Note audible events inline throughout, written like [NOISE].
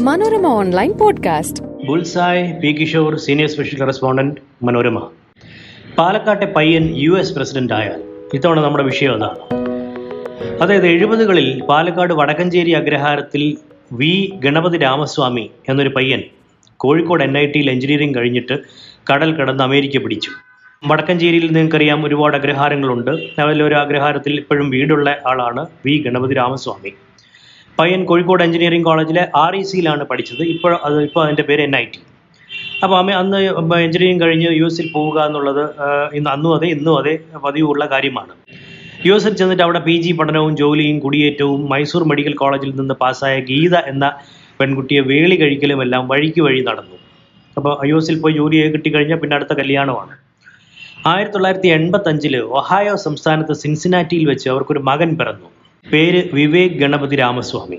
Manorama online podcast. Bullseye P Kishore senior special correspondent Manorama. പാലക്കാട്ടെ പയ്യൻ U S president ആയാൽ ഇത്തവണ നമ്മുടെ വിഷയം അതാണ്. അതായത് എഴുപതുകളിൽ പാലക്കാട് വടക്കഞ്ചേരി അഗ്രഹാരത്തിൽ വി ഗണപതി രാമസ്വാമി എന്നൊരു പയ്യൻ കോഴിക്കോട് എൻ ഐ ടിയിൽ എഞ്ചിനീയറിംഗ് കഴിഞ്ഞിട്ട് കടൽ കടന്ന് അമേരിക്ക പിടിച്ചു. വടക്കഞ്ചേരിയിൽ നിങ്ങൾക്കറിയാം ഒരുപാട് അഗ്രഹാരങ്ങളുണ്ട്. അതിലൊരു അഗ്രഹാരത്തിൽ ഇപ്പോഴും വീടുള്ള ആളാണ് വി ഗണപതി രാമസ്വാമി. പയ്യൻ കോഴിക്കോട് എഞ്ചിനീയറിംഗ് കോളേജിലെ ആർ ഇ സിയിലാണ് പഠിച്ചത്. ഇപ്പോൾ അത് ഇപ്പോൾ അതിന്റെ പേര് എൻ ഐ ടി. അപ്പോൾ അമ്മ അന്ന് എഞ്ചിനീയറിംഗ് കഴിഞ്ഞ് യു എസിൽ പോവുക എന്നുള്ളത് ഇന്ന് അന്നും അതെ ഇന്നും അതെ പതിവുള്ള കാര്യമാണ്. യു എസിൽ ചെന്നിട്ട് അവിടെ പി ജി പഠനവും ജോലിയും കുടിയേറ്റവും മൈസൂർ മെഡിക്കൽ കോളേജിൽ നിന്ന് പാസ്സായ ഗീത എന്ന പെൺകുട്ടിയെ വേളി കഴിക്കലും എല്ലാം വഴിക്ക് വഴി നടന്നു. അപ്പോൾ യു എസിൽ പോയി ജോലി കിട്ടിക്കഴിഞ്ഞാൽ പിന്നെ അടുത്ത കല്യാണമാണ്. ആയിരത്തി തൊള്ളായിരത്തി എൺപത്തഞ്ചിൽ ഒഹായോ സംസ്ഥാനത്ത് സിൻസിനാറ്റിയിൽ വെച്ച് അവർക്കൊരു മകൻ പിറന്നു. പേര് വിവേക് ഗണപതി രാമസ്വാമി.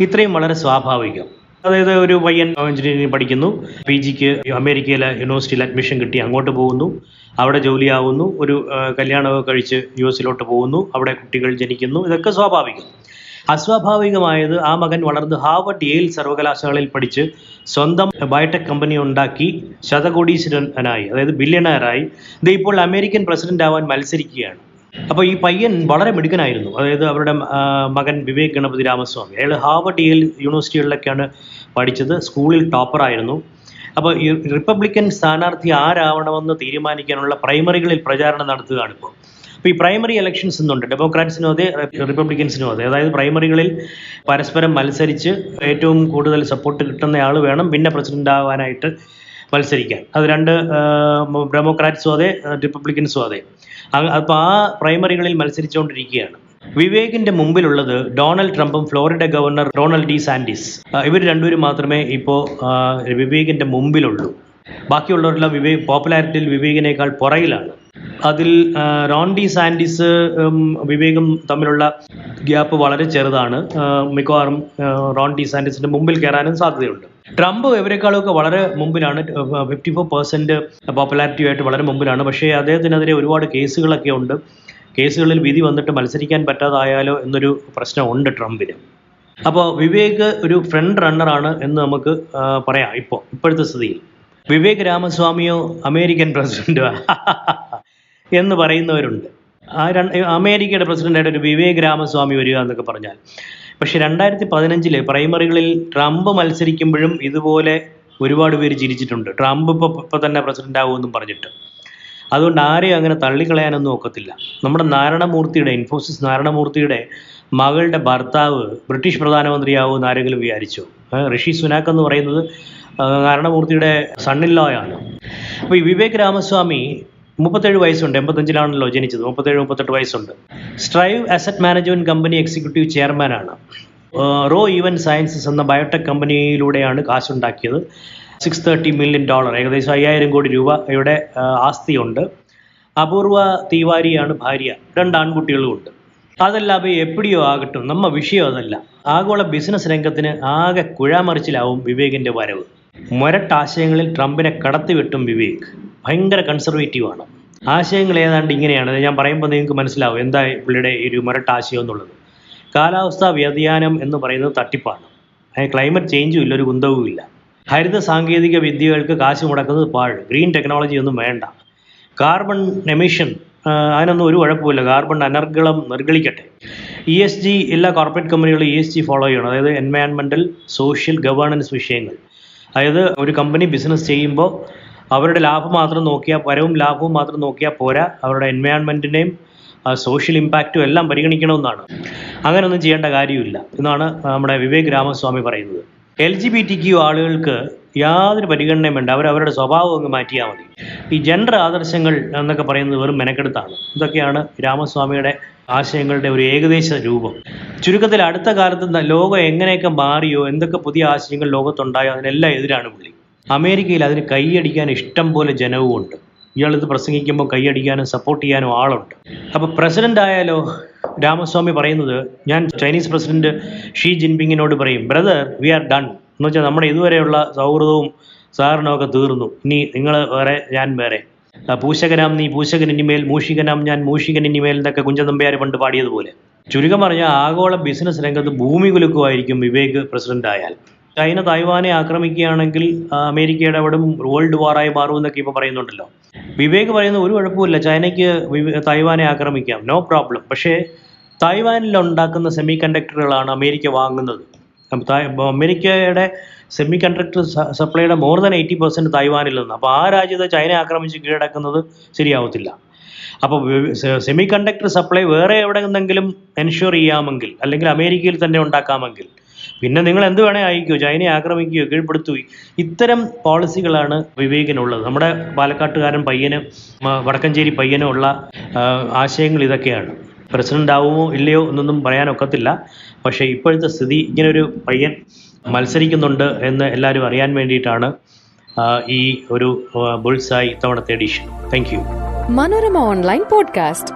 ഇത്രയും വളരെ സ്വാഭാവികം. അതായത് ഒരു പയ്യൻ എഞ്ചിനീയറിംഗ് പഠിക്കുന്നു. പി ജിക്ക് അമേരിക്കയിലെ യൂണിവേഴ്സിറ്റിയിൽ അഡ്മിഷൻ കിട്ടി അങ്ങോട്ട് പോകുന്നു. അവിടെ ജോലിയാവുന്നു. ഒരു കല്യാണമൊക്കെ കഴിച്ച് യു എസിലോട്ട് പോകുന്നു. അവിടെ കുട്ടികൾ ജനിക്കുന്നു. ഇതൊക്കെ സ്വാഭാവികം. അസ്വാഭാവികമായത് ആ മകൻ വളർന്ന് ഹാർവർഡ് യേൽ സർവകലാശാലയിൽ പഠിച്ച് സ്വന്തം ബയോടെക് കമ്പനി ഉണ്ടാക്കി ശതകോടീശ്വരനായി അതായത് ബില്യണയറായി ഇത് ഇപ്പോൾ അമേരിക്കൻ പ്രസിഡന്റ് ആവാൻ മത്സരിക്കുകയാണ്. അപ്പോൾ ഈ പയ്യൻ വളരെ മിടുക്കനായിരുന്നു. അതായത് അവരുടെ മകൻ വിവേക് ഗണപതി രാമസ്വാമി. അയാൾ ഹാർവർഡ് യേൽ യൂണിവേഴ്സിറ്റികളിലൊക്കെയാണ് പഠിച്ചത്. സ്കൂളിൽ ടോപ്പറായിരുന്നു അപ്പോൾ ഈ റിപ്പബ്ലിക്കൻ സ്ഥാനാർത്ഥി ആരാവണമെന്ന് തീരുമാനിക്കാനുള്ള പ്രൈമറികളിൽ പ്രചാരണം നടത്തുകയാണ് ഇപ്പോൾ അപ്പോൾ ഈ പ്രൈമറി ഇലക്ഷൻസ് എന്നുണ്ട് ഡെമോക്രാറ്റ്സിനും അതെ റിപ്പബ്ലിക്കൻസിനും അതെ. അതായത് പ്രൈമറികളിൽ പരസ്പരം മത്സരിച്ച് ഏറ്റവും കൂടുതൽ സപ്പോർട്ട് കിട്ടുന്ന ആൾ വേണം. പിന്നെ പ്രസിഡന്റ് ആവാനായിട്ട് മത്സരിക്കാൻ. അത് രണ്ട് ഡെമോക്രാറ്റ്സും അതെ റിപ്പബ്ലിക്കൻസും അതെ. അപ്പോൾ ആ പ്രൈമറികളിൽ മത്സരിച്ചുകൊണ്ടിരിക്കുകയാണ്. വിവേകിന്റെ മുമ്പിലുള്ളത് ഡൊണാൾഡ് ട്രംപും Florida governor Ronald DeSantis. ഇവർ രണ്ടുപേരും മാത്രമേ ഇപ്പോൾ വിവേകിന്റെ മുമ്പിലുള്ളൂ. ബാക്കിയുള്ളവരെല്ലാം വിവേക് പോപ്പുലാരിറ്റിയിൽ വിവേകിനേക്കാൾ പുറകിലാണ്. അതിൽ റോണ്ടി സാൻഡിസ് വിവേകും തമ്മിലുള്ള ഗ്യാപ്പ് വളരെ ചെറുതാണ്. മിക്കവാറും റോണ്ടി സാൻഡിസിന്റെ മുമ്പിൽ കയറാനും സാധ്യതയുണ്ട്. ട്രംപ് ഇവരെക്കാളൊക്കെ വളരെ മുമ്പിലാണ്. ഫിഫ്റ്റി ഫോർ പെർസെന്റ് പോപ്പുലാരിറ്റിയുമായിട്ട് വളരെ മുമ്പിലാണ്. പക്ഷേ അദ്ദേഹത്തിനെതിരെ ഒരുപാട് കേസുകളൊക്കെ ഉണ്ട്. കേസുകളിൽ വിധി വന്നിട്ട് മത്സരിക്കാൻ പറ്റാതായാലോ എന്നൊരു പ്രശ്നമുണ്ട് ട്രംപിന്. അപ്പോൾ വിവേക് ഒരു ഫ്രണ്ട് റണ്ണറാണ് എന്ന് നമുക്ക് പറയാം ഇപ്പോൾ ഇപ്പോഴത്തെ സ്ഥിതിയിൽ. വിവേക് രാമസ്വാമിയോ അമേരിക്കൻ പ്രസിഡന്റോ? [LAUGHS] എന്ന് പറയുന്നവരുണ്ട്. ആ അമേരിക്കയുടെ പ്രസിഡന്റായിട്ട് ഒരു വിവേക് രാമസ്വാമി വരിക എന്നൊക്കെ പറഞ്ഞാൽ. പക്ഷെ രണ്ടായിരത്തി പതിനഞ്ചിലെ പ്രൈമറികളിൽ ട്രംപ് മത്സരിക്കുമ്പോഴും ഇതുപോലെ ഒരുപാട് പേര് ചിരിച്ചിട്ടുണ്ട് ട്രംപ് ഇപ്പോൾ ഇപ്പോൾ തന്നെ പ്രസിഡന്റ് ആവുമെന്നും പറഞ്ഞിട്ട്. അതുകൊണ്ട് ആരെയും അങ്ങനെ തള്ളിക്കളയാനൊന്നും ഒക്കത്തില്ല. നമ്മുടെ നാരായണമൂർത്തിയുടെ ഇൻഫോസിസ് നാരായണമൂർത്തിയുടെ മകളുടെ ഭർത്താവ് ബ്രിട്ടീഷ് പ്രധാനമന്ത്രിയാവുമെന്ന് ആരെങ്കിലും വിചാരിച്ചു? ഋഷി സുനാക്ക് എന്ന് പറയുന്നത് നാരായണമൂർത്തിയുടെ സണ്ണില്ലോയാണ് അപ്പോൾ ഈ വിവേക് രാമസ്വാമി മുപ്പത്തേഴ് വയസ്സുണ്ട് എൺപത്തഞ്ചിലാണല്ലോ ജനിച്ചത് മുപ്പത്തേഴ് മുപ്പത്തെട്ട് വയസ്സുണ്ട്. Strive asset management company executive ചെയർമാനാണ് റോ ഇവൻ സയൻസസ് എന്ന ബയോടെക് കമ്പനിയിലൂടെയാണ് കാശുണ്ടാക്കിയത്. സിക്സ് തേർട്ടി മില്യൺ ഡോളർ ഏകദേശം അയ്യായിരം കോടി രൂപയുടെ ആസ്തിയുണ്ട്. അപൂർവ തീവാരിയാണ് ഭാര്യ രണ്ട് ആൺകുട്ടികളുമുണ്ട്. അതല്ല എപ്പിടിയോ ആകട്ടും നമ്മ വിഷയം അതല്ല. ആഗോള ബിസിനസ് രംഗത്തിന് ആകെ കുഴാമറിച്ചിലാവും വിവേകിന്റെ വരവ്. മൊരട്ടാശയങ്ങളിൽ ട്രംപിനെ കടത്തിവിട്ടും വിവേക്. ഭയങ്കര കൺസർവേറ്റീവ് ആണ്. ആശയങ്ങൾ ഏതാണ്ട് ഇങ്ങനെയാണ്. ഞാൻ പറയുമ്പോൾ നിങ്ങൾക്ക് മനസ്സിലാവും എന്താ പുള്ളിയുടെ ഒരു മൊരട്ടാശയം എന്നുള്ളത്. കാലാവസ്ഥാ വ്യതിയാനം എന്ന് പറയുന്നത് തട്ടിപ്പാണ്. ക്ലൈമറ്റ് ചേഞ്ചും ഇല്ല ഒരു കുന്തവും ഇല്ല. ഹരിത സാങ്കേതിക വിദ്യകൾക്ക് കാശ് മുടക്കുന്നത് പാഴ്. ഗ്രീൻ ടെക്നോളജി ഒന്നും വേണ്ട. കാർബൺ എമിഷൻ അതിനൊന്നും ഒരു കുഴപ്പമില്ല കാർബൺ അനർഗളം നിർഗളിക്കട്ടെ. ഇ എസ് ജി എല്ലാ കോർപ്പറേറ്റ് കമ്പനികളും ഇ എസ് ജി ഫോളോ ചെയ്യണം. അതായത് എൻവയൺമെന്റൽ സോഷ്യൽ ഗവേണൻസ് വിഷയങ്ങൾ. അതായത് ഒരു കമ്പനി ബിസിനസ് ചെയ്യുമ്പോൾ അവരുടെ ലാഭം മാത്രം നോക്കിയാൽ വരവും ലാഭവും മാത്രം നോക്കിയാൽ പോരാ. അവരുടെ എൻവയോൺമെന്റിന്റെയും സോഷ്യൽ ഇമ്പാക്റ്റും എല്ലാം പരിഗണിക്കണമെന്നാണ്. അങ്ങനെയൊന്നും ചെയ്യേണ്ട കാര്യമില്ല എന്നാണ് നമ്മുടെ വിവേക് രാമസ്വാമി പറയുന്നത്. L G B T Q ആളുകൾക്ക് യാതൊരു പരിഗണനയും വേണ്ട. അവർ അവരുടെ സ്വഭാവം അങ്ങ് മാറ്റിയാൽ മതി. ഈ ജെൻഡർ ആദർശങ്ങൾ എന്നൊക്കെ പറയുന്നത് വെറും മെനക്കെടുത്താണ്. ഇതൊക്കെയാണ് രാമസ്വാമിയുടെ ആശയങ്ങളുടെ ഒരു ഏകദേശ രൂപം. ചുരുക്കത്തിൽ അടുത്ത കാലത്ത് ലോകം എങ്ങനെയൊക്കെ മാറിയോ എന്തൊക്കെ പുതിയ ആശയങ്ങൾ ലോകത്തുണ്ടായോ അതിനെല്ലാം എതിരാണ് പുള്ളി. അമേരിക്കയിൽ അതിന് കൈയടിക്കാൻ ഇഷ്ടം പോലെ ജനവും ഉണ്ട്. ഇയാളിത് പ്രസംഗിക്കുമ്പോൾ കൈയടിക്കാനും സപ്പോർട്ട് ചെയ്യാനും ആളുണ്ട്. അപ്പോൾ പ്രസിഡന്റ് ആയാലോ രാമസ്വാമി പറയുന്നത് ഞാൻ ചൈനീസ് പ്രസിഡന്റ് ഷീ ജിൻപിങ്ങിനോട് പറയും ബ്രദർ വി ആർ ഡൺ എന്ന് വെച്ചാൽ നമ്മുടെ ഇതുവരെയുള്ള സൗഹൃദവും സഹകരണമൊക്കെ തീർന്നു. ഇനി നിങ്ങൾ വേറെ ഞാൻ വേറെ. പൂശകനാം നീ പൂശകൻ ഇനിമേൽ മൂഷികനാം ഞാൻ മൂഷികൻ ഇനിമേൽ എന്നൊക്കെ കുഞ്ചതമ്പയാർ പണ്ട് പാടിയതുപോലെ. ചുരുക്കം പറഞ്ഞാൽ ആഗോള ബിസിനസ് രംഗത്ത് ഭൂമി കുലുക്കുമായിരിക്കും വിവേക് പ്രസിഡന്റ് ആയാൽ. ചൈന തായ്വാനെ ആക്രമിക്കുകയാണെങ്കിൽ അമേരിക്കയുടെ അവിടെ വേൾഡ് വാറായി മാറുമെന്നൊക്കെ ഇപ്പോൾ പറയുന്നുണ്ടല്ലോ. വിവേക് പറയുന്ന ഒരു കുഴപ്പമില്ല ചൈനയ്ക്ക് തായ്വാനെ ആക്രമിക്കാം. നോ പ്രോബ്ലം പക്ഷേ തായ്വാനിൽ ഉണ്ടാക്കുന്ന സെമി കണ്ടക്ടറുകളാണ് അമേരിക്ക വാങ്ങുന്നത്. അമേരിക്കയുടെ സെമി കണ്ടക്ടർ സപ്ലൈയുടെ മോർ ദാൻ എയ്റ്റി പെർസെന്റ് തായ്വാനിൽ നിന്ന്. അപ്പോൾ ആ രാജ്യത്തെ ചൈന ആക്രമിച്ച് കീഴടക്കുന്നത് ശരിയാവത്തില്ല. അപ്പോൾ സെമി കണ്ടക്ടർ സപ്ലൈ വേറെ എവിടെ നിന്നെങ്കിലും എൻഷുർ ചെയ്യാമെങ്കിൽ അല്ലെങ്കിൽ അമേരിക്കയിൽ തന്നെ ഉണ്ടാക്കാമെങ്കിൽ പിന്നെ നിങ്ങൾ എന്ത് വേണേ അയക്കൂ ചൈനയെ ആക്രമിക്കുകയോ കീഴ്പ്പെടുത്തുകയോ. ഇത്തരം പോളിസികളാണ് വിവേകിനുള്ളത്. നമ്മുടെ പാലക്കാട്ടുകാരൻ പയ്യന് വടക്കഞ്ചേരി പയ്യനുള്ള ഉള്ള ആശയങ്ങൾ ഇതൊക്കെയാണ്. പ്രസിഡന്റ് ആവുമോ ഇല്ലയോ എന്നൊന്നും പറയാനൊക്കത്തില്ല പക്ഷേ ഇപ്പോഴത്തെ സ്ഥിതി ഇങ്ങനൊരു പയ്യൻ മത്സരിക്കുന്നുണ്ട് എന്ന് എല്ലാവരും അറിയാൻ വേണ്ടിയിട്ടാണ് ഈ ഒരു ബുൾസായി ഇത്തവണത്തെ edition thank you Manorama online podcast